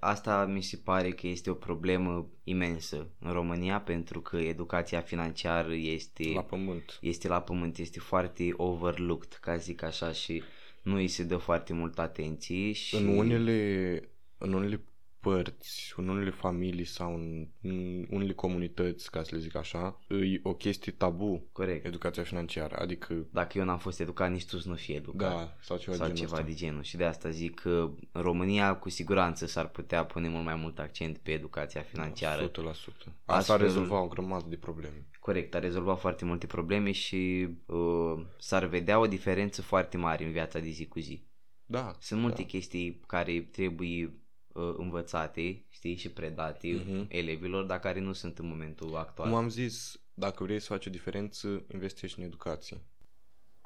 Asta mi se pare că este o problemă imensă în România pentru că educația financiară este La pământ. este la pământ, este foarte overlooked, ca zic așa, și nu îi se dă foarte mult atenție și... În unele, în unele părți, în unele familii sau în, în unele comunități, ca să le zic așa, e o chestie tabu Corect. educația financiară. Adică, Dacă eu n-am fost educat, nici tu să nu fii educat. da, sau ceva sau genul ceva ăsta. de genul. Și de asta zic că în România cu siguranță s-ar putea pune mult mai mult accent pe educația financiară. 100%. Asta Astfel- ar rezolva o grămadă de probleme. Corect, a rezolvat foarte multe probleme și uh, s-ar vedea o diferență foarte mare în viața de zi cu zi. Da. Sunt multe chestii care trebuie uh, învățate, știi, și predate Mhm. elevilor, dar care nu sunt în momentul actual. Cum am zis, dacă vrei să faci o diferență, investești în educație.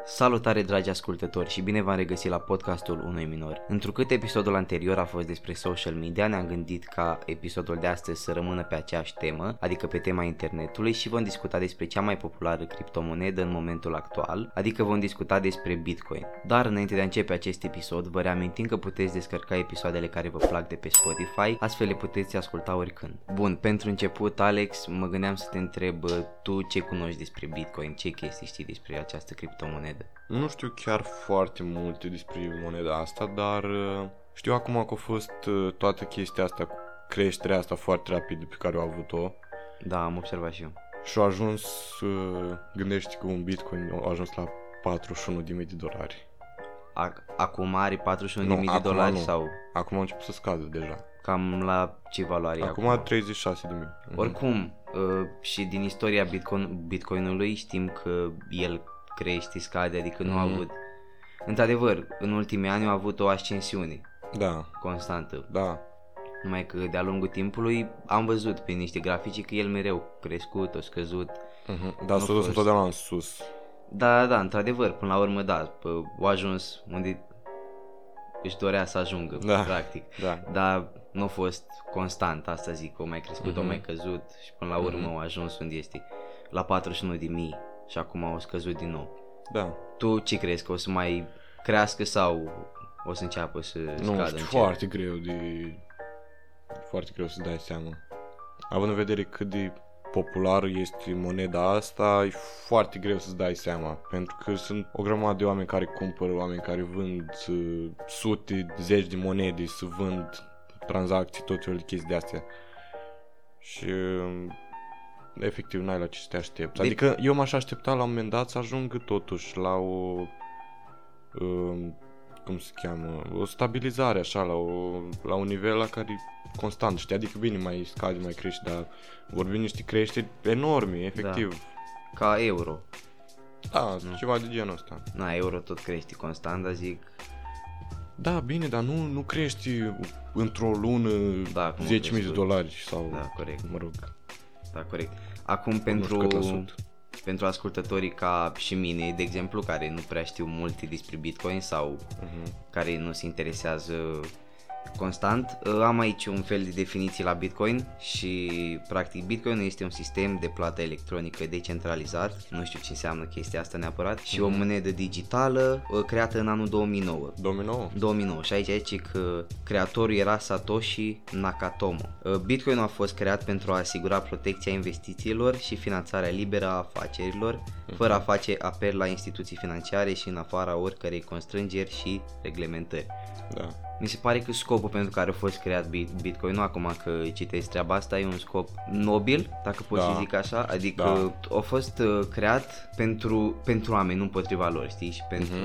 Salutare dragi ascultători și bine v-am regăsit la podcastul unui minor. Întrucât episodul anterior a fost despre social media, ne-am gândit ca episodul de astăzi să rămână pe aceeași temă, adică pe tema internetului și vom discuta despre cea mai populară criptomonedă în momentul actual, adică vom discuta despre Bitcoin. Dar înainte de a începe acest episod, vă reamintim că puteți descărca episoadele care vă plac de pe Spotify, astfel le puteți asculta oricând. Bun, pentru început, Alex, mă gândeam să te întreb, tu ce cunoști despre Bitcoin, ce chestii știi despre această criptomonedă? Nu știu chiar foarte multe despre moneda asta, dar uh, știu acum că a fost uh, toată chestia asta cu creșterea asta foarte rapidă pe care au avut-o Da, am observat și eu. și a ajuns, uh, gândește că un bitcoin a ajuns la 41.000 de dolari. Ac- acum are 41.000 Nu, de acum dolari nu. sau Acum a început să scadă deja. cam la ce valoare e Acum 36.000. Mhm. Oricum, uh, și din istoria Bitcoin, Bitcoinului știm că el crește, scade, adică nu a Mhm. avut... Într-adevăr, în ultimii ani a avut o ascensiune Da, constantă. da. Numai că de-a lungul timpului am văzut pe niște grafici că el mereu crescut, a scăzut. Mhm. Dar Nu s-a dus fost. întotdeauna în sus. Da, da, într-adevăr, până la urmă, da, p- a ajuns unde își dorea să ajungă, Da. practic. Da. Dar nu a fost constant, asta zic, o mai crescut, mm-hmm. o Mhm. mai căzut și până la urmă Mhm. a ajuns unde este, la 41 de mii și acum au scăzut din nou. Da. Tu ce crezi, că o să mai crească sau o să înceapă să Nu scadă știu, încet? foarte greu de... Foarte greu să dai seama. Având în vedere cât de populară este moneda asta, e foarte greu să-ți dai seama. Pentru că sunt o grămadă de oameni care cumpără, oameni care vând uh, sute, zeci de monede, să vând tranzacții, tot felul de chestii de astea. Și uh, efectiv n-ai la ce să te aștepți. De- Adică eu m-aș aștepta la un moment dat să ajungă totuși la o uh, cum se cheamă, o stabilizare așa, la, o, la un nivel la care e constant, știi, adică bine, mai scade, mai crește, dar vorbim niște creșteri enorme, efectiv. Ca euro. Da, da ceva de genul ăsta. Na, euro tot crește constant, dar zic, Da, bine, dar nu, nu crești într-o lună Da, cum a 10.000 de crescut. dolari sau, da, corect, mă rog, da, corect. Acum nu știu pentru, cât la sută. pentru ascultătorii ca și mine, de exemplu, care nu prea știu multe despre Bitcoin sau Mhm. care nu se interesează constant. Uh, Am aici un fel de definiție la Bitcoin și practic Bitcoin este un sistem de plată electronică decentralizat, nu știu ce înseamnă chestia asta neapărat, și o monedă digitală uh, creată în anul 2009. 2009? 2009 și aici aici că creatorul era Satoshi Nakamoto. Uh, Bitcoin a fost creat pentru a asigura protecția investițiilor și finanțarea liberă a afacerilor, fără a face apel la instituții financiare și în afara oricărei constrângeri și reglementări. Da. Mi se pare că scopul pentru care a fost creat Bit- Bitcoin, nu acum că citesc treaba asta, e un scop nobil, dacă pot Da. să zic așa, adică Da. a fost uh, creat pentru, pentru oameni, nu împotriva lor, știi, și pentru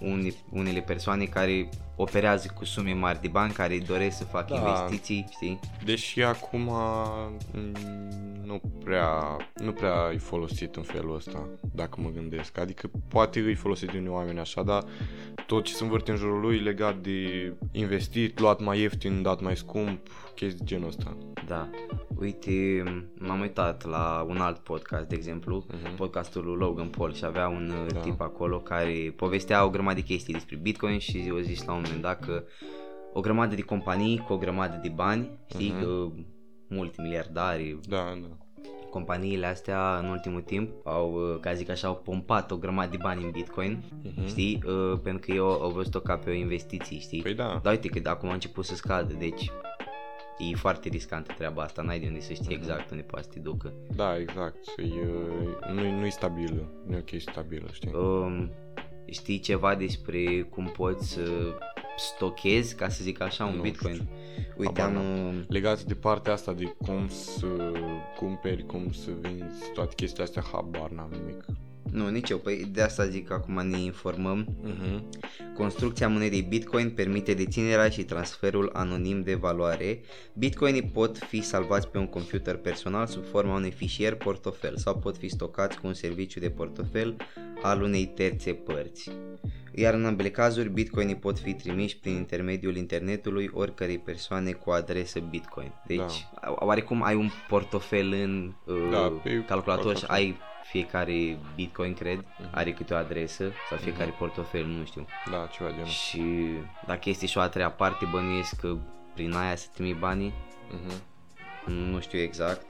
Mhm. uni, unele persoane care operează cu sume mari de bani, care doresc să facă Da. investiții, știi? Deși acum mm, nu prea, nu prea e folosit în felul ăsta, dacă mă gândesc. Adică poate îi folosit de unii oameni așa, dar tot ce se învârte în jurul lui legat de investit, luat mai ieftin, dat mai scump, chestii de genul ăsta. Da. Uite, m-am uitat la un alt podcast, de exemplu, Mhm. podcastul lui Logan Paul și avea un uh, Da. tip acolo care povestea o grămadă de chestii despre Bitcoin și a zis la un moment dat că o grămadă de companii cu o grămadă de bani, știi, Mhm. că multimiliardari, Da, da. companiile astea în ultimul timp au, uh, ca zic așa, au pompat o grămadă de bani în Bitcoin, Mhm. știi, Uh, pentru că eu au văzut-o ca pe o investiție, știi? Păi da. Dar uite că acum a început să scadă, deci E foarte riscantă treaba asta, n-ai de unde să știi exact unde poate să te ducă. Da, exact. E, uh, nu, nu e stabilă. Nu e o chestie stabilă, știi? Um, știi ceva despre cum poți să stochezi, ca să zic așa, un Nu bitcoin? știu. Uite, Habar am... n-am. Legat de partea asta de cum să cumperi, cum să vinzi, toate chestiile astea, habar n-am nimic. Nu, nici eu. Păi de asta zic că acum ne informăm. Uh-huh. Construcția monedei Bitcoin permite deținerea și transferul anonim de valoare. Bitcoinii pot fi salvați pe un computer personal sub forma unui fișier portofel sau pot fi stocați cu un serviciu de portofel al unei terțe părți. Iar în ambele cazuri, bitcoinii pot fi trimiși prin intermediul internetului oricărei persoane cu adresă bitcoin. Deci, oarecum ai un portofel în uh, Da, pe calculator și portofel. ai fiecare bitcoin, cred, are câte o adresă sau fiecare portofel, nu știu. Da, ceva genul. Și dacă este și o a treia parte, bănuiesc că prin aia să trimi banii, Uh-huh. nu știu exact.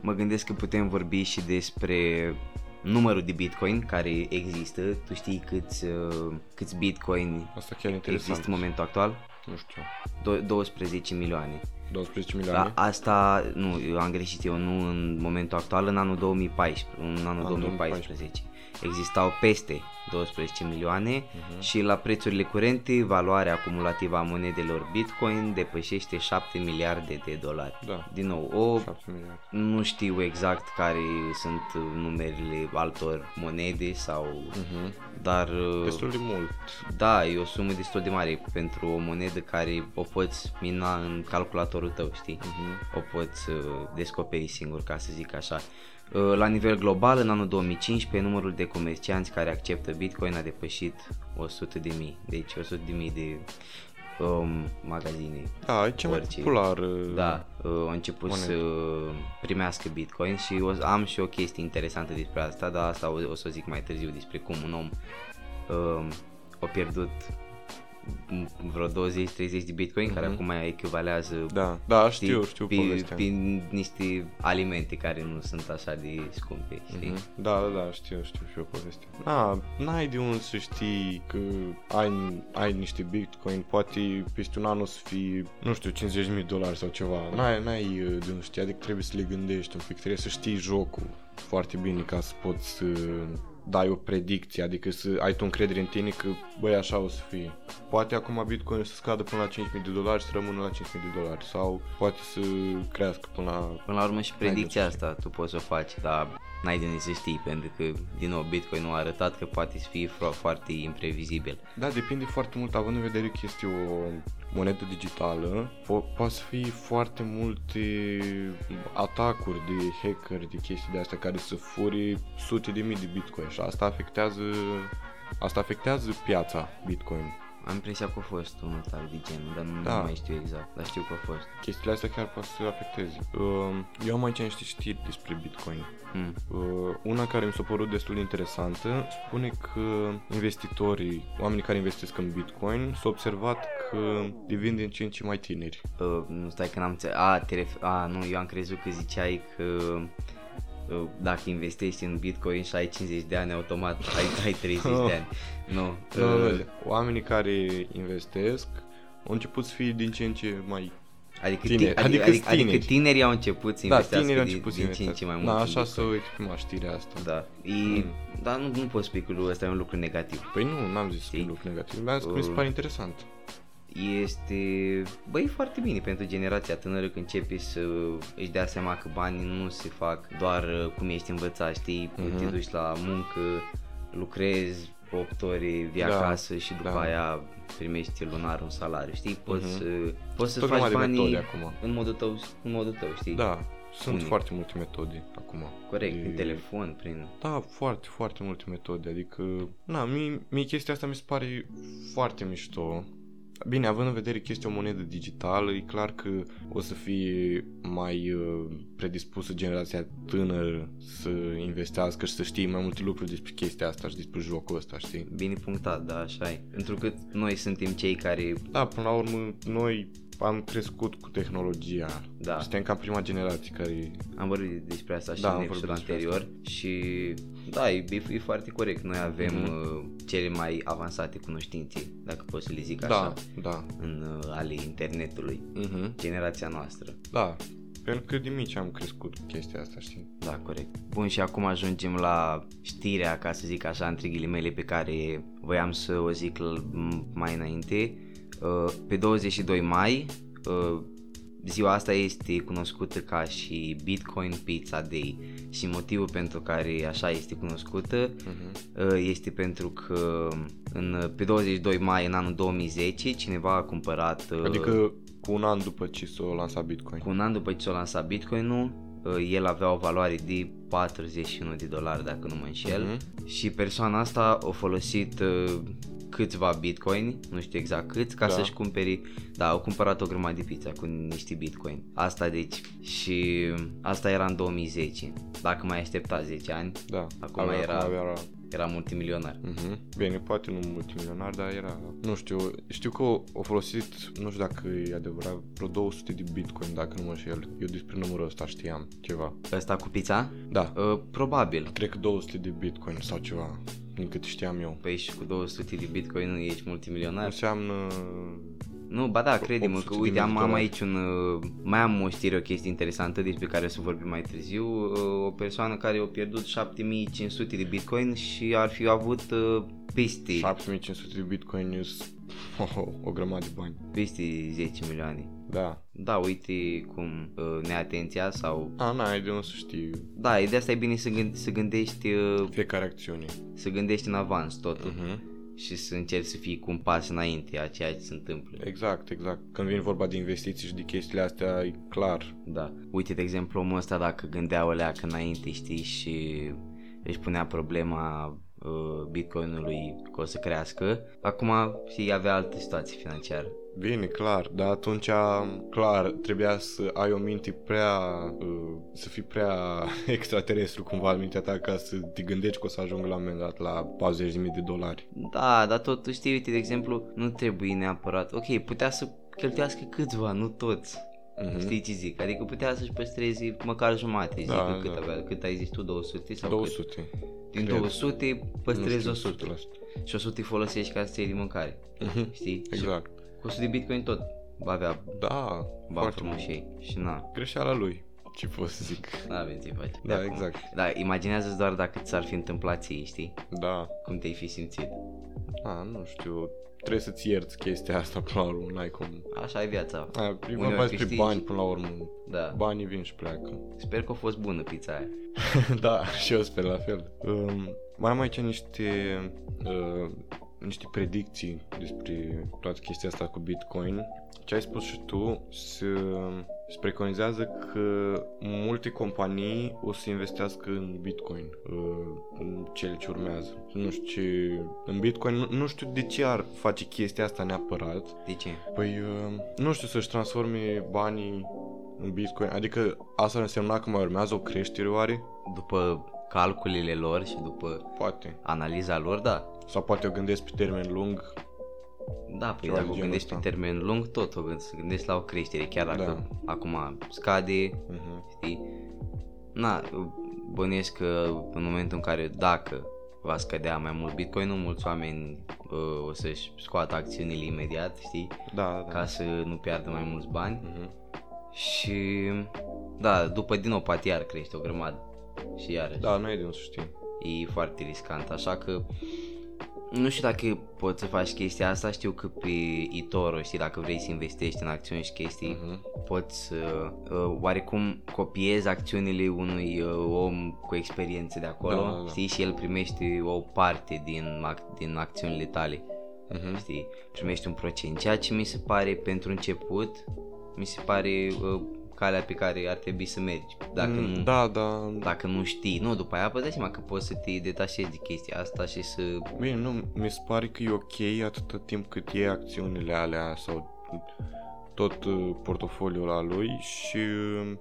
Mă gândesc că putem vorbi și despre numărul de bitcoin care există. Tu știi câți, uh, câți bitcoin Asta chiar există interesant. în momentul actual? Nu știu. Do- 12 milioane. 12 milioane? Da, asta, nu, eu am greșit eu, nu în momentul actual, în anul 2014, în anul Anul 2014. Existau peste 12 milioane Mhm. și la prețurile curente, valoarea acumulativă a monedelor Bitcoin depășește 7 miliarde de dolari. Da. Din nou, o 7 miliarde. nu știu exact care sunt numerele altor monede sau Uh-huh. dar uh, Destul de mult. da, e o sumă destul de mare pentru o monedă care o poți mina în calculatorul tău, știi? Uh-huh. O poți uh, descoperi singur, ca să zic așa. Uh, La nivel global, în anul 2015, numărul de comercianți care acceptă Bitcoin a depășit 100 de mii. Deci 100 de mii de um, magazine. Da, e cea mai Orice. popular. uh, Da, uh, au început Monedă. să primească Bitcoin și o, am și o chestie interesantă despre asta, dar asta o, o să o zic mai târziu despre cum un om um, a pierdut m- vreo 20-30 de Bitcoin, care Mhm. acum echivalează Da, da, știi, știu, știu pe, povestea. pe niște alimente care nu sunt așa de scumpe, știi? Mhm. Da, da, da, știu, știu și eu povestea. Na, n-ai de unde să știi că ai, ai niște bitcoin, poate peste un an o să fie, nu știu, 50.000 de dolari sau ceva. N-ai, n-ai uh, de unde să știi, adică trebuie să le gândești un pic, trebuie să știi jocul foarte bine ca să poți să dai o predicție, adică să ai tu încredere în tine că, băi, așa o să fie. Poate acum bitcoin să scadă până la 5.000 de dolari și să rămână la 5.000 de dolari sau poate să crească până la Până la urmă și predicția N-ai de asta tu poți să o faci, dar n-ai de unde să știi, pentru că, din nou, Bitcoin nu a arătat că poate să fie fro- foarte imprevizibil. Da, depinde foarte mult, având în vedere că este o monedă digitală, po- poate să fie foarte multe atacuri de hackeri, de chestii de astea care să fure sute de mii de bitcoin și asta afectează asta afectează piața bitcoin. Am impresia că a fost unul tal de genul, dar nu, Da. nu mai știu exact, dar știu că a fost. Chestiile astea chiar pot să afecteze. Um, Eu am aici niște știri despre bitcoin. Hmm. Uh, una care mi s-a părut destul de interesantă spune că investitorii, oamenii care investesc în Bitcoin, s-au observat că devin din ce în ce mai tineri. Uh, nu stai că n-am înțeles. A, te ref- A, nu, eu am crezut că ziceai că uh, dacă investești în Bitcoin și ai 50 de ani, automat ai, ai 30 de ani. Nu. Nu, uh, nu, oamenii care investesc au început să fie din ce în ce mai... Adică, Tineri, tineri, adică, adică adică, adică tineri. tinerii au început să Da, investească tinerii au din, început să din ce în ce mai investească. mult. Da, în așa Bitcoin. să exprima știrea asta. Da, e, dar nu, nu poți spui că lucrul ăsta e un lucru negativ. Păi nu, n-am zis că e Știi? lucru negativ, mi-am zis că mi se Uh, pare interesant. Este, băi, foarte bine pentru generația tânără când începe să își dea seama că banii nu se fac doar uh, cum ești învățat, știi, Mhm. te duci la muncă, lucrezi 8 ore, vii Da, acasă și după da. aia primești lunar un salariu, știi, poți, Mhm. să, poți să Tot faci grămadă de banii metode acum. în modul tău, în modul tău, știi, Da, sunt Unii. foarte multe metode acum. corect, de- prin telefon, prin... Da, foarte, foarte multe metode, adică, na, mie, mie chestia asta mi se pare foarte mișto. Bine, având în vedere că este o monedă digitală, e clar că o să fie mai uh, predispusă generația tânără să investească și să știe mai multe lucruri despre chestia asta și despre jocul ăsta, știi? Bine punctat, da, așa e. Pentru că noi suntem cei care Da, până la urmă, noi am crescut cu tehnologia. Da. Suntem ca prima generație care... Am vorbit despre asta și Da, în am episodul vorbit despre anterior și da, e, e, e foarte corect. Noi avem Mhm. uh, cele mai avansate cunoștințe, dacă pot să le zic Da, așa, da. în uh, ale internetului. Mhm. Generația noastră. Da. Pentru că de mici am crescut cu chestia asta, știi? Da, corect. Bun, și acum ajungem la știrea, ca să zic așa, între ghilimele, pe care voiam să o zic l- m- mai înainte. Uh, Pe 22 mai, uh, ziua asta este cunoscută ca și Bitcoin Pizza Day și motivul pentru care așa este cunoscută Mhm. uh, este pentru că în, pe 22 mai în anul 2010 cineva a cumpărat uh, Adică cu un an după ce s-a lansat Bitcoin. cu un an după ce s-a lansat Bitcoin-ul, uh, el avea o valoare de 41 de dolari dacă nu mă înșel Mhm. și persoana asta a folosit uh, câțiva bitcoin, nu știu exact câți, ca Da. să-și cumperi, da, au cumpărat o grămadă de pizza cu niște bitcoin. Asta deci, și asta era în 2010. Dacă mai aștepta 10 ani, Da. Acum Avea- era- Acum era... era multimilionar. Mhm. Bine, poate nu multimilionar, dar era... Nu știu, știu că o folosit, nu știu dacă e adevărat, vreo 200 de Bitcoin, dacă nu mă înșel. Eu despre numărul ăsta știam ceva. Ăsta cu pizza? Da, Uh, probabil. cred că 200 de Bitcoin sau ceva, din cât știam eu. Păi și cu 200 de bitcoin nu ești multimilionar? Înseamnă... Nu, ba da, crede-mă 800 că de uite, mii am, de am dolari. aici un... uh, Mai am o știre, o chestie interesantă despre care o să vorbim mai târziu. Uh, O persoană care a pierdut 7500 de bitcoin și ar fi avut uh, peste, 7500 de Bitcoin e o, o grămadă de bani. peste 10 milioane. Da. Da, uite cum uh, neatenția sau... A, n-ai de unde să știi Da, de asta e bine să, gând- să gândești uh, fiecare acțiune. să gândești în avans totul Mhm. Și să încerci să fii cu un pas înainte a ceea ce se întâmplă. Exact, exact. Când vine vorba de investiții și de chestiile astea, e clar. Da. Uite, de exemplu, omul ăsta dacă gândea o leacă înainte, știi, și își punea problema uh, bitcoinului că o să crească, acum și avea altă situație financiară. Bine, clar, dar atunci, clar, trebuia să ai o minte prea, uh, să fii prea extraterestru cumva în mintea ta ca să te gândești că o să ajungă la un moment dat la 40.000 de dolari. Da, dar totuși, știi, uite, de exemplu, nu trebuie neapărat, ok, putea să cheltuiască câțiva, nu toți. Mhm. Știi ce zic? Adică putea să-și păstreze măcar jumate, zic Da, că cât da. avea, cât ai zis tu, 200 sau 200. cât? Din cred. 200 păstrezi Nu 100 știu, 100%. și 100 îi folosești ca să iei de mâncare, Mhm. știi? Și Exact. cu 100 de bitcoin tot va avea Da, bani foarte frumos mult. și ei. Și na, Greșeala lui, ce pot să zic. nu avem ce face. Da, De acum. exact. Da, imaginează doar dacă ți-ar fi întâmplat ție, știi? Da, Cum te-ai fi simțit. a, nu știu, trebuie să-ți ierți chestia asta până la urmă, n-ai cum. Așa e viața. A, e Uneori vorba despre câștigi. bani până la urmă. Da. Banii vin și pleacă. Sper că a fost bună pizza aia. da, și eu sper la fel. Um, mai am aici niște, uh, niște predicții despre toată chestia asta cu Bitcoin. Ce ai spus și tu, se, se preconizează că multe companii o să investească în Bitcoin uh, în cele ce urmează. Nu știu ce... În Bitcoin, nu, nu știu de ce ar face chestia asta neapărat. De ce? Păi, uh, nu știu, să-și transforme banii în Bitcoin. Adică asta ar însemna că mai urmează o creștere oare? După calculele lor și după Poate. analiza lor, da. Sau poate o gândesc pe termen lung. Da, păi Ceva de dacă o genul gândești pe ăsta. termen lung, tot o gândești, gândești la o creștere, chiar dacă Da. acum scade, Uh-huh. știi? Na, bănuiesc că în momentul în care dacă va scădea mai mult Bitcoin, nu mulți oameni uh, o să-și scoată acțiunile imediat, știi? Da, da. Ca să nu piardă mai mulți bani Uh-huh. și da, după din nou poate iar crește o grămadă și iarăși Da, nu e de unde să știi. e foarte riscant, așa că nu știu dacă poți să faci chestia asta, știu că pe eToro, știi, dacă vrei să investești în acțiuni și chestii, Uh-huh. poți uh, uh, oarecum copiezi acțiunile unui uh, om cu experiență de acolo, Da, da, da. știi, și el primește o parte din, ac- din acțiunile tale, Uh-huh. știi, primești un procent, ceea ce mi se pare pentru început, mi se pare uh, calea pe care ar trebui să mergi, dacă Mm, nu... Da, da. Dacă nu știi, nu, după aia poți dai seama că poți să te detașezi de chestia asta și să... Bine, nu, mi se pare că e ok atâta timp cât e acțiunile alea sau tot uh, portofoliul ăla lui și uh,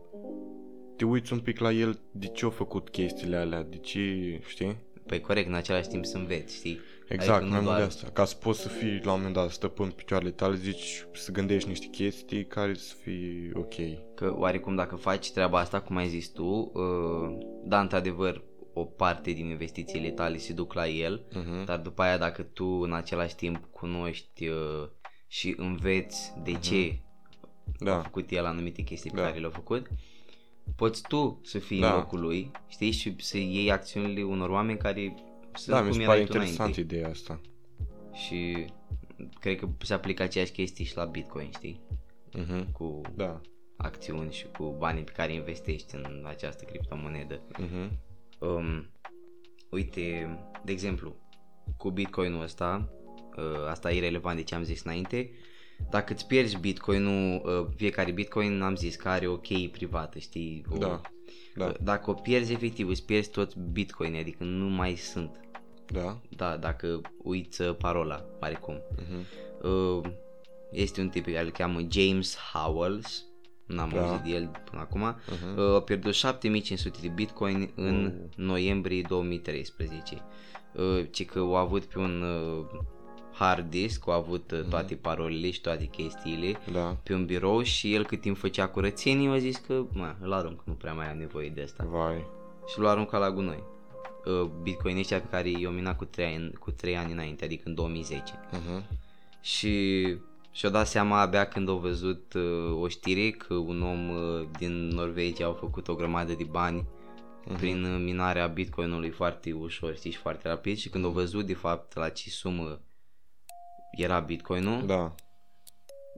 te uiți un pic la el de ce a făcut chestiile alea, de ce, știi? Păi corect, în același timp să înveți, știi? Exact, Adică nu mai mult de doar- asta. Ca să poți să fii la un moment dat stăpân pe picioarele tale, zici să gândești niște chestii care să fie ok. Că oarecum dacă faci treaba asta, cum ai zis tu, uh, da, într-adevăr, o parte din investițiile tale se duc la el, Mhm. dar după aia dacă tu în același timp cunoști uh, și înveți de ce a Da, făcut el anumite chestii pe Da. care le-a făcut, poți tu să fii Da. în locul lui, știi, și să iei acțiunile unor oameni care sunt da, mi cum se erai pare tu interesant înainte. ideea asta. Și cred că se aplică aceeași chestii și la Bitcoin, știi? Mhm. Cu Da. acțiuni și cu banii pe care investești în această criptomonedă. Mhm. Um, uite, de exemplu, cu Bitcoinul ăsta, uh, asta e relevant de ce am zis înainte, dacă îți pierzi Bitcoinul, uh, fiecare Bitcoin am zis că are o cheie privată, știi? O, Da. Da. Uh, Dacă o pierzi efectiv, îți pierzi toți Bitcoin, adică nu mai sunt. Da. Da, dacă uiți uh, parola, oarecum. Mhm. Uh, este un tip pe care îl cheamă James Howells, n-am Da. auzit de el până acum, Mhm. uh, a pierdut 7500 de bitcoin în Oh. noiembrie 2013. Uh, ci că au avut pe un uh, hard disk, au avut uh, toate parolele și toate chestiile Da. pe un birou și el cât timp făcea curățenie a zis că mă, îl arunc, nu prea mai am nevoie de asta Vai. și l-a aruncat la gunoi. Uh, Bitcoin ăștia pe care i-au minat cu 3 ani, cu 3 ani înainte, adică în 2010 Mhm. și și-a dat seama abia când a văzut uh, o știre că un om uh, din Norvegia a făcut o grămadă de bani Mhm. prin uh, minarea bitcoinului foarte ușor știi, și foarte rapid și când a văzut de fapt la ce sumă era bitcoinul, Da.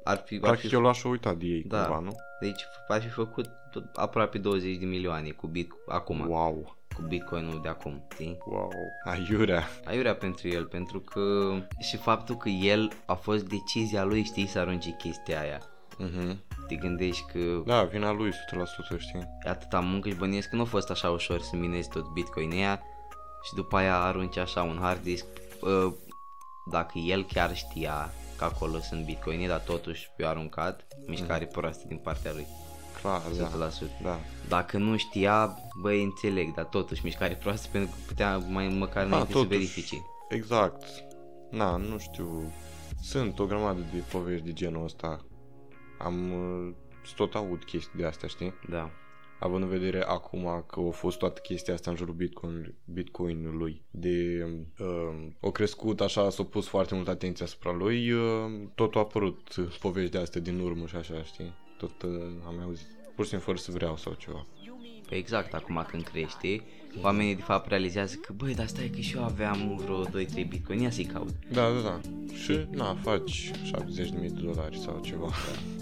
ar fi, ar Practic fi eu l-aș uita de ei Da. cumva, nu? deci ar fi făcut tot- aproape 20 de milioane cu bit acum, Wow. Cu bitcoinul de acum, știi? Wow. Aiurea. Aiurea pentru el, pentru că și faptul că el a fost decizia lui, știi, să arunce chestia aia. Mhm. Te gândești că Da, vina lui 100%, știi? e atâta muncă și bănuiesc că nu a fost așa ușor să minezi tot bitcoin ăia și după aia arunci așa un hard disk. Uh, Dacă el chiar știa că acolo sunt bitcoini, dar totuși i-a aruncat, mișcare proastă din partea lui, Clar, da. 100%. Da. Dacă nu știa, băi, înțeleg, dar totuși mișcare proastă pentru că putea mai măcar înainte să totuși. verifice. Exact. Na, nu știu. Sunt o grămadă de povești de genul ăsta. Am uh, tot aud chestii de astea, știi? Da. Având în vedere acum că a fost toată chestia asta în jurul Bitcoin, Bitcoinului, de uh, o crescut așa, s-a pus foarte mult atenție asupra lui, uh, tot a apărut uh, povești de astea din urmă și așa, știi? Tot uh, am auzit, pur și simplu fără să vreau sau ceva. Păi exact, acum când crește, oamenii de fapt realizează că, băi, dar stai că și eu aveam vreo 2-3 bitcoin, ia să-i caut. Da, da, da. Și, na, faci 70.000 de dolari sau ceva.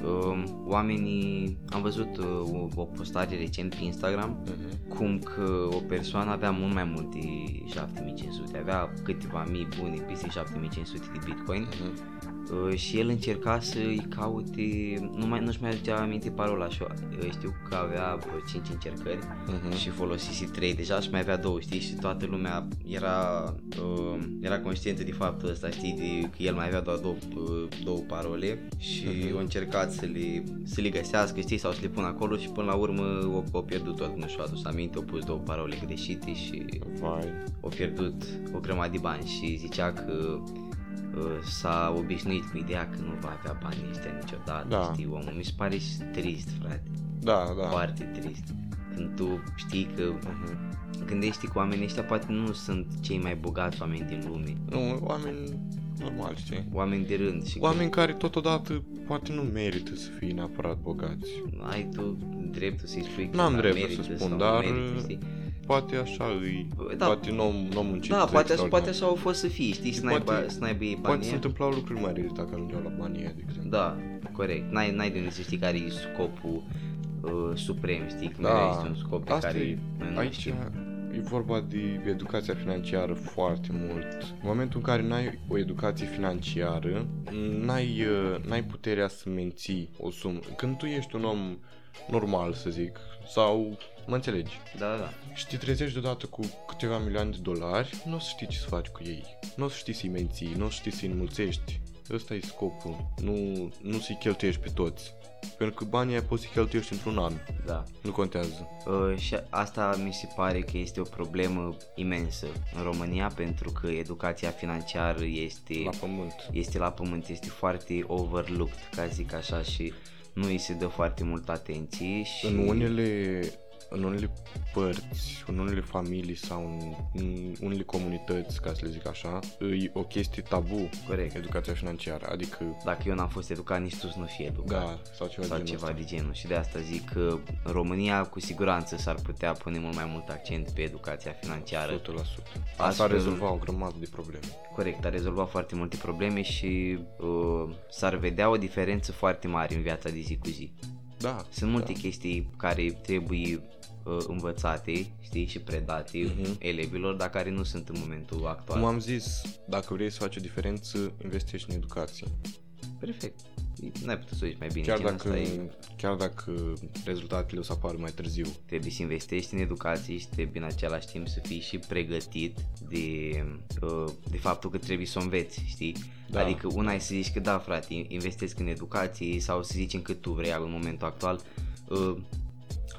Um, oamenii, am văzut uh, o, o postare recent pe Instagram, Mhm. cum că o persoană avea mult mai multe 7500, avea câteva mii bune, peste 7500 de bitcoin Mhm. Uh, și el încerca să-i caute, nu mai, nu-și mai aducea aminte parola și uh, știu că avea vreo 5 încercări Mhm. și folosise 3 deja și mai avea două, știi, și toată lumea era, uh, era conștientă de faptul ăsta, știi, de, că el mai avea doar două, uh, două parole și Mhm. a încercat să le, să le găsească, știi, sau să le pună acolo și până la urmă o, o pierdut tot, nu și-a adus aminte, a pus două parole greșite și Vai. a pierdut o grămadă de bani și zicea că uh, s-a obișnuit cu ideea că nu va avea banii ăștia niciodată, Da. știi, omul, mi se pare și trist, frate, Da, da. foarte trist. Când tu știi că Mhm. gândești că oamenii ăștia poate nu sunt cei mai bogați oameni din lume, Nu, oameni normali, știi? oameni de rând și Oameni care totodată poate nu merită să fie neapărat bogați. că ai tu dreptul să-i spui că N-am da, dreptul merită să sau spun, nu dar merită, știi? Poate așa îi, Da. poate nu, nu muncit Da, poate, așa- extraordinar. poate așa au fost să fie, știi, să n-ai, poate- ba, să n-aibă ei Poate banii se ăia. întâmplau lucruri mai rele dacă ajungeau la banii ăia, de exemplu. Da, corect. N-ai, n-ai de unde să știi care e scopul uh, suprem, știi? Că Da, mereu este un scop pe Asta care e, noi nu aici știm. e vorba de educația financiară foarte mult. În momentul în care n-ai o educație financiară, n-ai, uh, n-ai puterea să menții o sumă. Când tu ești un om normal, să zic, sau mă înțelegi, Da, da, da. și te trezești deodată cu câteva milioane de dolari, nu o să știi ce să faci cu ei. Nu o să știi să-i menții, nu o să știi să-i înmulțești, ăsta e scopul. Nu, nu să-i cheltuiești pe toți. Pentru că banii aia poți să-i cheltuiești într-un an. Da. Nu contează. Uh, și asta mi se pare că este o problemă imensă în România pentru că educația financiară este La pământ. este la pământ, este foarte overlooked, ca zic așa, și nu îi se dă foarte mult atenție și... În unele, în unele părți, în unele familii sau în, în unele comunități, ca să le zic așa, e o chestie tabu. Corect. Educația financiară. Adică, Dacă eu n-am fost educat, nici tu să nu fii educat. da, sau ceva sau de genul ceva ăsta. de genul și de asta zic că în România cu siguranță s-ar putea pune mult mai mult accent pe educația financiară 100%. Asta Astfel- ar rezolva o grămadă de probleme. Corect, a rezolvat foarte multe probleme și uh, s-ar vedea o diferență foarte mare în viața de zi cu zi. Da. Sunt multe chestii care trebuie uh, învățate, știi, și predate Mhm. elevilor, dar care nu sunt în momentul actual. Cum am zis, dacă vrei să faci o diferență, investești în educație. Perfect. N-ai putut să o zici mai bine. Chiar Gen, dacă, asta e- chiar dacă rezultatele o să apară mai târziu. trebuie să investești în educație și trebuie în același timp să fii și pregătit de, uh, de faptul că trebuie să o înveți, știi? Da. Adică una e să zici că da frate, investesc în educație sau să zicem că tu vrei în momentul actual uh,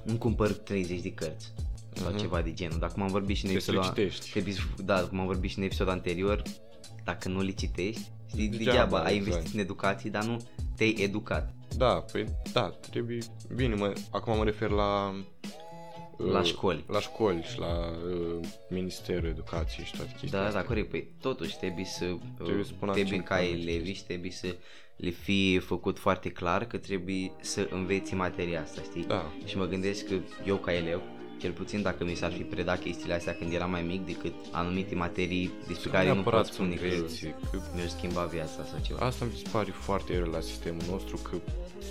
îmi cumpăr 30 de cărți sau ceva de genul. Dacă m-am vorbit și în Mhm. Trebuie să le episodul citești. trebuie să- da, cum am vorbit și în episodul anterior, dacă nu le citești, știi, Degeaba, degeaba, ai exact. investit în educație, dar nu te-ai educat. Da, păi da, trebuie... Bine, mă, acum mă refer la... La uh, școli. La școli și la uh, Ministerul Educației și toate chestiile Da, da, astea. corect. Păi totuși trebuie să Trebuie să pună trebuie accent ca pe anumite elevi chestii. și trebuie să le fie făcut foarte clar că trebuie să înveți materia asta, știi? Da. Și mă gândesc că eu ca elev, cel puțin dacă mi s-ar fi predat chestiile astea când eram mai mic decât anumite materii despre care nu neapărat pot spune să că înveți, că mi-ar schimba viața sau ceva. Asta mi se pare foarte rău la sistemul nostru, că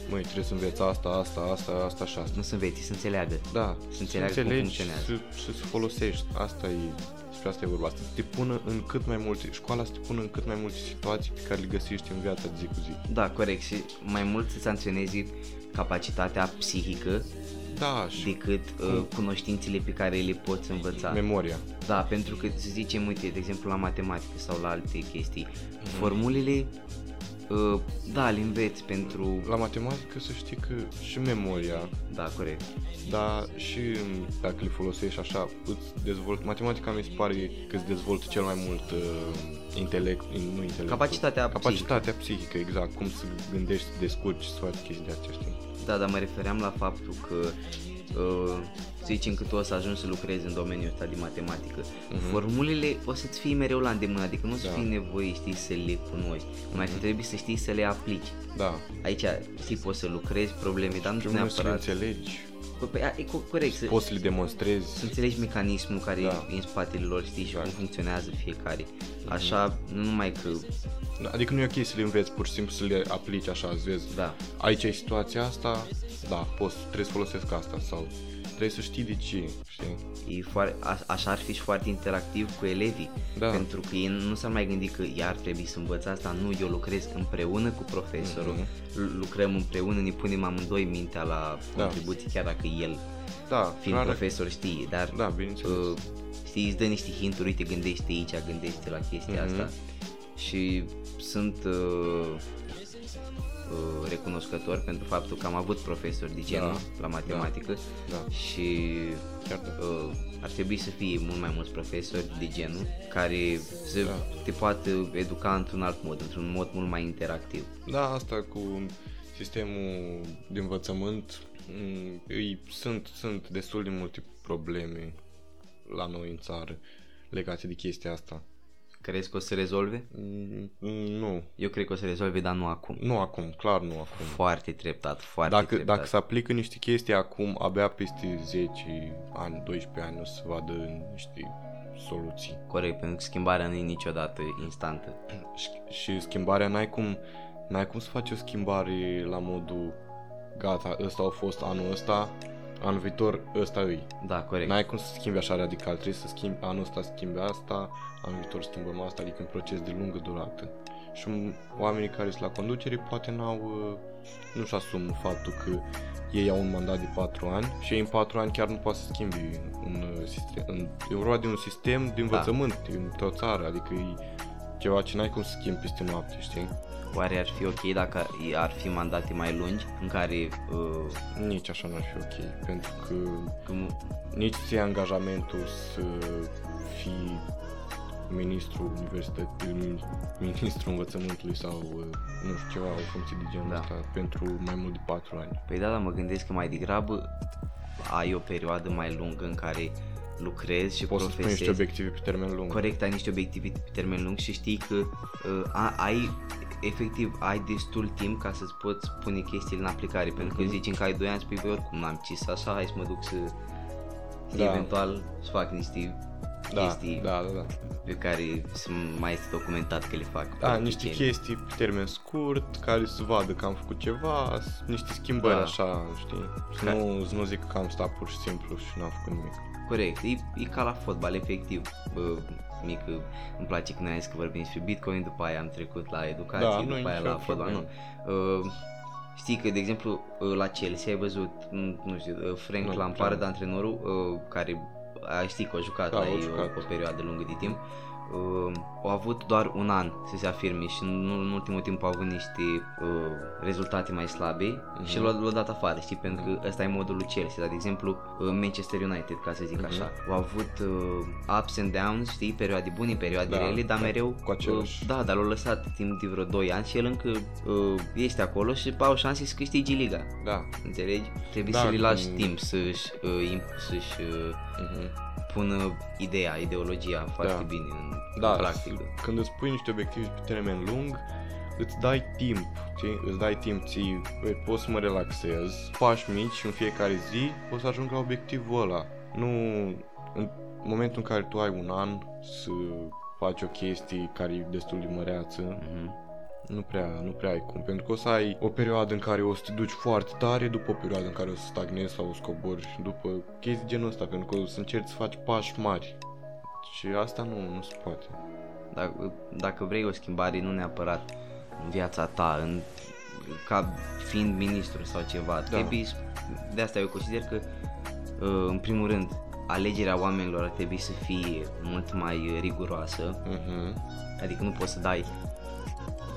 măi, trebuie să înveți asta, asta, asta, asta și asta. Nu să înveți, să înțeleagă. Da, Să înțeleagă cum înțelegi funcționează. și să, să folosești. Asta e, despre asta e vorba. Asta să te pună în cât mai multe, școala să te pună în cât mai multe situații pe care le găsești în viața de zi cu zi. Da, corect. Și mai mult să-ți antrenezi capacitatea psihică Da, și decât uh, cunoștințele pe care le poți învăța. memoria. Da, pentru că să zicem, uite, de exemplu la matematică sau la alte chestii, Mhm. formulele, uh, da, le înveți pentru... La matematică să știi că și memoria, Da, corect. dar și m, dacă le folosești așa, îți dezvolt. Matematica mi se pare că îți dezvoltă cel mai mult uh, intelect, nu intelect. Capacitatea Capacitatea psihică, exact, cum să gândești, să descurci, să faci chestii de acestea. Da, dar mă refeream la faptul că uh, să zicem că tu o să ajungi să lucrezi în domeniul ăsta de matematică. Formulele o să-ți fie mereu la îndemână, adică nu o să Mhm. Da. fii nevoie, știi, să le cunoști. Numai că trebuie să știi să le aplici. Da. Aici, știi, poți să lucrezi probleme, dar nu Și unul să le neapărat... înțelegi, Păi, a, e co- corect, să, poți să le demonstrezi. să înțelegi mecanismul care Da. e în spatele lor, știi, și Exact. cum funcționează fiecare. Așa, nu numai că, Adică nu e ok să le înveți pur și simplu să le aplici așa, să vezi. da, Aici e situația asta, da, poți, trebuie să folosesc asta sau trebuie să știi de ce, știi? e foarte, a, așa ar fi și foarte interactiv cu elevii, Da. pentru că ei nu s-ar mai gândi că iar trebuie să învăț asta, nu, eu lucrez împreună cu profesorul, Mhm. lu- lucrăm împreună, ne punem amândoi mintea la Da. contribuții, chiar dacă el, Da, fiind are- profesor, știe, dar Da, bineînțeles. uh, știi, îți dă niște hinturi, uite, gândește aici, gândește la chestia Mhm. asta și sunt uh, uh, recunoscător pentru faptul că am avut profesori de genul Da, la matematică da. și Chiar da. uh, ar trebui să fie mult mai mulți profesori de genul care să Da. te poată educa într-un alt mod, într-un mod mult mai interactiv. Da, asta cu sistemul de învățământ, m, îi, sunt, sunt destul de multe probleme la noi în țară legate de chestia asta. Crezi că o să rezolve? Mm, Nu, Eu cred că o să rezolve, dar nu acum. nu acum, clar nu acum. Foarte treptat, foarte Dacă, treptat. dacă se aplică niște chestii acum, abia peste 10 ani, 12 ani o să vadă niște soluții. Corect, pentru că schimbarea nu e niciodată instantă. Și, și schimbarea n-ai cum, n-ai cum să faci o schimbare la modul gata, ăsta a fost anul ăsta, anul viitor ăsta îi. Da, corect. N-ai cum să schimbi așa radical, trebuie să schimbi anul ăsta schimbi asta, anul viitor schimbăm asta, adică un proces de lungă durată. Și m- oamenii care sunt la conducere poate n-au, uh, nu-și asumă faptul că ei au un mandat de 4 ani și ei în 4 ani chiar nu poate să schimbi un uh, sistem. În, e vorba de un sistem de învățământ din o țară, adică e ceva ce n-ai cum să schimbi peste noapte, știi? Oare ar fi ok dacă ar fi mandate mai lungi în care uh, Nici așa n-ar fi ok, pentru că cum, nici ți angajamentul să fii ministrul universității, ministrul învățământului sau uh, nu știu ceva, o funcție de genul Da. ăsta pentru mai mult de 4 ani. Păi da, dar mă gândesc că mai degrabă ai o perioadă mai lungă în care lucrezi și Poți să spui niște profesezi. obiective pe termen lung. Corect, ai niște obiective pe termen lung și știi că uh, a, ai efectiv ai destul timp ca să-ți poți pune chestiile în aplicare pentru că Mhm. zici că ai 2 ani spui băi oricum n-am cis așa, hai să mă duc să știi, Da. eventual să fac niște da, chestii da, da, da. pe care să mai este documentat că le fac Da, niște politicieni. chestii pe termen scurt, care să vadă că am făcut ceva, s- niște schimbări Da. așa, știi? Să Ca- nu, să nu zic că am stat pur și simplu și n-am făcut nimic. Corect, e, e ca la fotbal, efectiv. Bă, mică, îmi place când ai zis că vorbim despre Bitcoin, după aia am trecut la educație, Da, nu e după aia nicio la fotbal. Nu. problemă. Uh, știi că, de exemplu, uh, la Chelsea ai văzut, mm, nu știu, uh, Frank Nu, Lampard, clar. antrenorul, uh, care a, știi că a jucat Da, la a ei jucat. o, o perioadă lungă de timp. Uh, au avut doar un an să se afirme și în, în ultimul timp au avut niște uh, rezultate mai slabe și l-au, l-au dat afară, știi, pentru că ăsta e modul lui Chelsea, dar de exemplu uh, Manchester United, ca să zic așa, au avut uh, ups and downs, știi, perioade bune, perioade Da, rele, dar da, mereu cu același- uh, da, dar l-au lăsat timp de vreo 2 ani și el încă uh, este acolo și au șanse să câștige liga. Da. Înțelegi? Trebuie Da, să le lași când- timp să-și, uh, imp- să-și uh, Mhm. Pună ideea, ideologia foarte Da. bine în, Da, în practică. s- când îți pui niște obiective pe termen lung, îți dai timp, știi? Îți dai timp ții, băi, pot să mă relaxez, pași mici și în fiecare zi o să ajung la obiectivul ăla. Nu în momentul în care tu ai un an să faci o chestie care e destul de măreață, Mhm. Nu prea, nu prea ai cum, pentru că o să ai o perioadă în care o să te duci foarte tare, după o perioadă în care o să stagnezi sau o să cobori, după chestii genul ăsta, pentru că o să încerci să faci pași mari. Și asta nu, nu se poate. Dacă, dacă vrei o schimbare, nu neapărat în viața ta, în, ca fiind ministru sau ceva, da. trebuie, să- de asta eu consider că, uh, în primul rând, alegerea oamenilor ar trebui să fie mult mai riguroasă, Mhm. adică nu poți să dai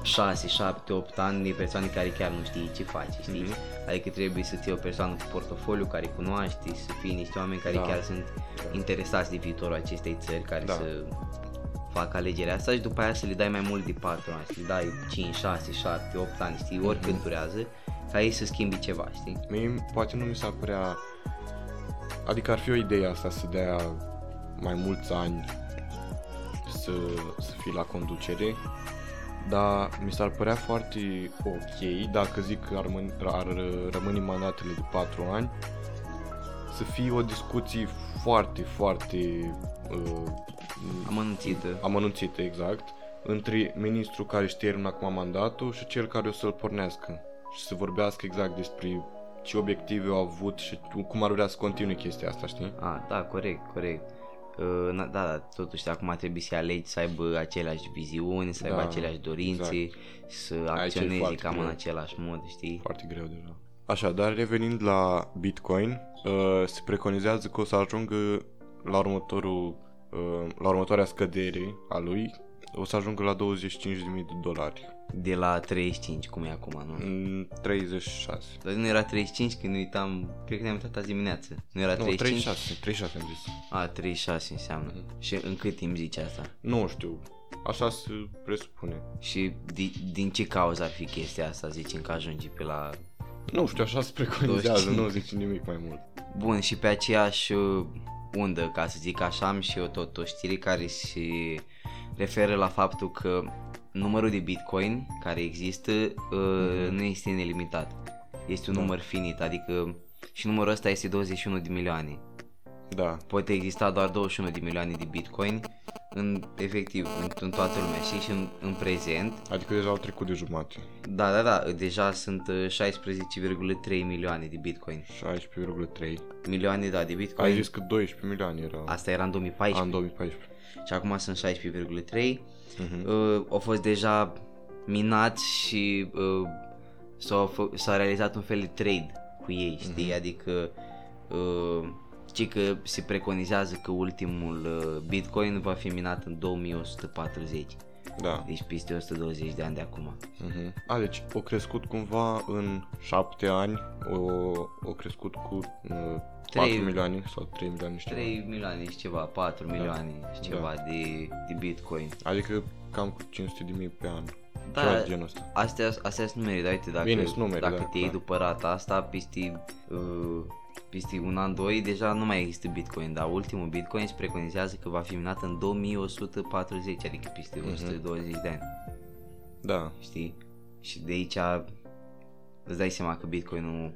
6, 7, 8 ani de persoane care chiar nu știi ce faci, știi? Mhm. Adică trebuie să fie o persoană cu portofoliu care cunoaște, să fie niște oameni care Da. chiar sunt interesați de viitorul acestei țări, care Da. să facă alegerea asta și după aia să le dai mai mult de 4 ani, să le dai 5, 6, 7, 8 ani, știi, oricât Mhm. durează, ca ei să schimbi ceva, știi? Mie poate nu mi s-ar părea... Adică ar fi o idee asta să dea mai mulți ani să, să fii la conducere, dar mi s-ar părea foarte ok dacă zic că ar, rămâne, ar rămâne mandatele de 4 ani, să fie o discuție foarte, foarte uh, Am anunțit, amănunțită exact între ministrul care își termină acum mandatul și cel care o să-l pornească și să vorbească exact despre ce obiective au avut și cum ar vrea să continue chestia asta, știi? a, da, corect, corect. Uh, na- da, da, totuși acum trebuie să alegi să aibă aceleași viziuni, să aibă Da, aceleași dorințe, exact. să Aici e acționeze foarte cam în greu. același mod, știi? Foarte greu deja. Așa, dar revenind la Bitcoin, uh, se preconizează că o să ajungă la următorul uh, la următoarea scădere a lui, o să ajungă la 25.000 de dolari. De la 35, cum e acum, nu? În 36. Dar nu era 35 când uitam, cred că ne-am uitat azi dimineață. Nu era Nu, 35? 36, 36 am zis. A, 36 înseamnă. Mhm. Și în cât timp zici asta? Nu știu, așa se presupune. Și di, din ce cauză ar fi chestia asta, zicem că ajunge pe la... Nu știu, așa se preconizează, 25. nu zice nimic mai mult. Bun, și pe aceeași uh, undă, ca să zic așa, am și eu tot o știre care se referă la faptul că numărul de bitcoin care există uh, nu este nelimitat. Este un Da. număr finit, adică și numărul ăsta este 21 de milioane. Da, poate exista doar 21 de milioane de bitcoin în efectiv în, în toată lumea și, și în, în prezent adică deja au trecut de jumate. da da da deja sunt uh, 16,3 milioane de bitcoin 16,3. milioane da de Ai bitcoin zis că 12 milioane erau. asta era în 2014 An 2014. Și acum sunt 16,3 Mhm. uh, au fost deja minați și uh, s-a, fă- s-a realizat un fel de trade cu ei, știi? Mhm. Adică uh, ci că se preconizează că ultimul uh, Bitcoin va fi minat în 2140. Da. Deci peste 120 de ani de acum. Uh-huh. A, deci o crescut cumva în 7 ani, o, o crescut cu uh, 4 Trei- milioane sau 3 milioane, știu. 3 milioane și ceva, 4 milioane și Da. ceva de, de bitcoin. Adică cam cu 500 de mii pe an. Da, Ceva de genul ăsta. Astea, astea sunt numere, dar uite, dacă, Bine, sunt numere, dacă da, te iei clar. după rata asta, peste, uh, peste un an, doi, deja nu mai există bitcoin, dar ultimul bitcoin se preconizează că va fi minat în 2140, adică peste Mhm. 120 de ani, Da. știi? Și de aici îți dai seama că bitcoinul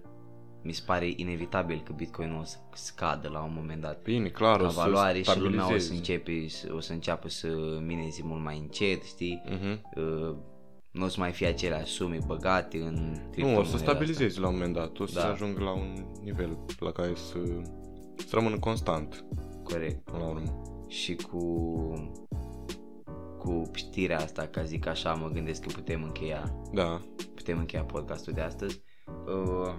mi se pare inevitabil că bitcoinul o să scadă la un moment dat Bine, clar, ca o să valoare și lumea o să, stabilizeze. începe, o să înceapă să mineze mult mai încet, știi? Mhm. Uh, nu o să mai fie aceleași sume băgate în Nu, o să criptomoneda stabilizezi la un moment dat, o să Da. ajung la un nivel la care să, să rămână constant, Asta. Corect. până la urmă. Și cu cu știrea asta, ca zic așa, mă gândesc că putem încheia Da, putem încheia podcastul de astăzi. Uh,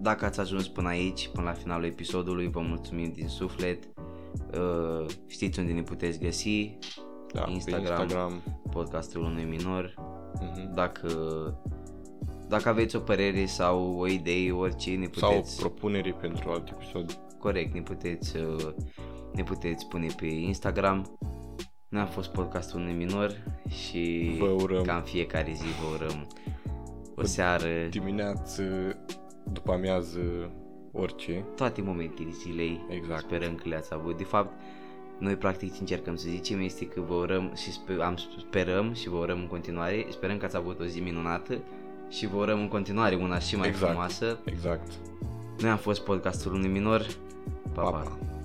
Dacă ați ajuns până aici, până la finalul episodului, vă mulțumim din suflet. Uh, Știți unde ne puteți găsi, da, Instagram. pe Instagram. podcastul unui minor. Mhm. Dacă dacă aveți o părere sau o idee, orice, ne Sau puteți propuneri pentru alt episod. corect, ne puteți uh, ne puteți pune pe Instagram. Noi am fost podcastul unui minor și Vă urăm. ca în fiecare zi vă urăm o seară, Dimineață, după amiază, orice. toate momentele zilei. Exact. Sperăm că le-ați avut. De fapt, noi practic ce încercăm să zicem este că vă urăm și sper, am, sperăm și vă urăm în continuare. Sperăm că ați avut o zi minunată și vă urăm în continuare una și mai Exact. frumoasă. Exact. Noi am fost podcastul unui minor. Pa, pa. Pa, pa.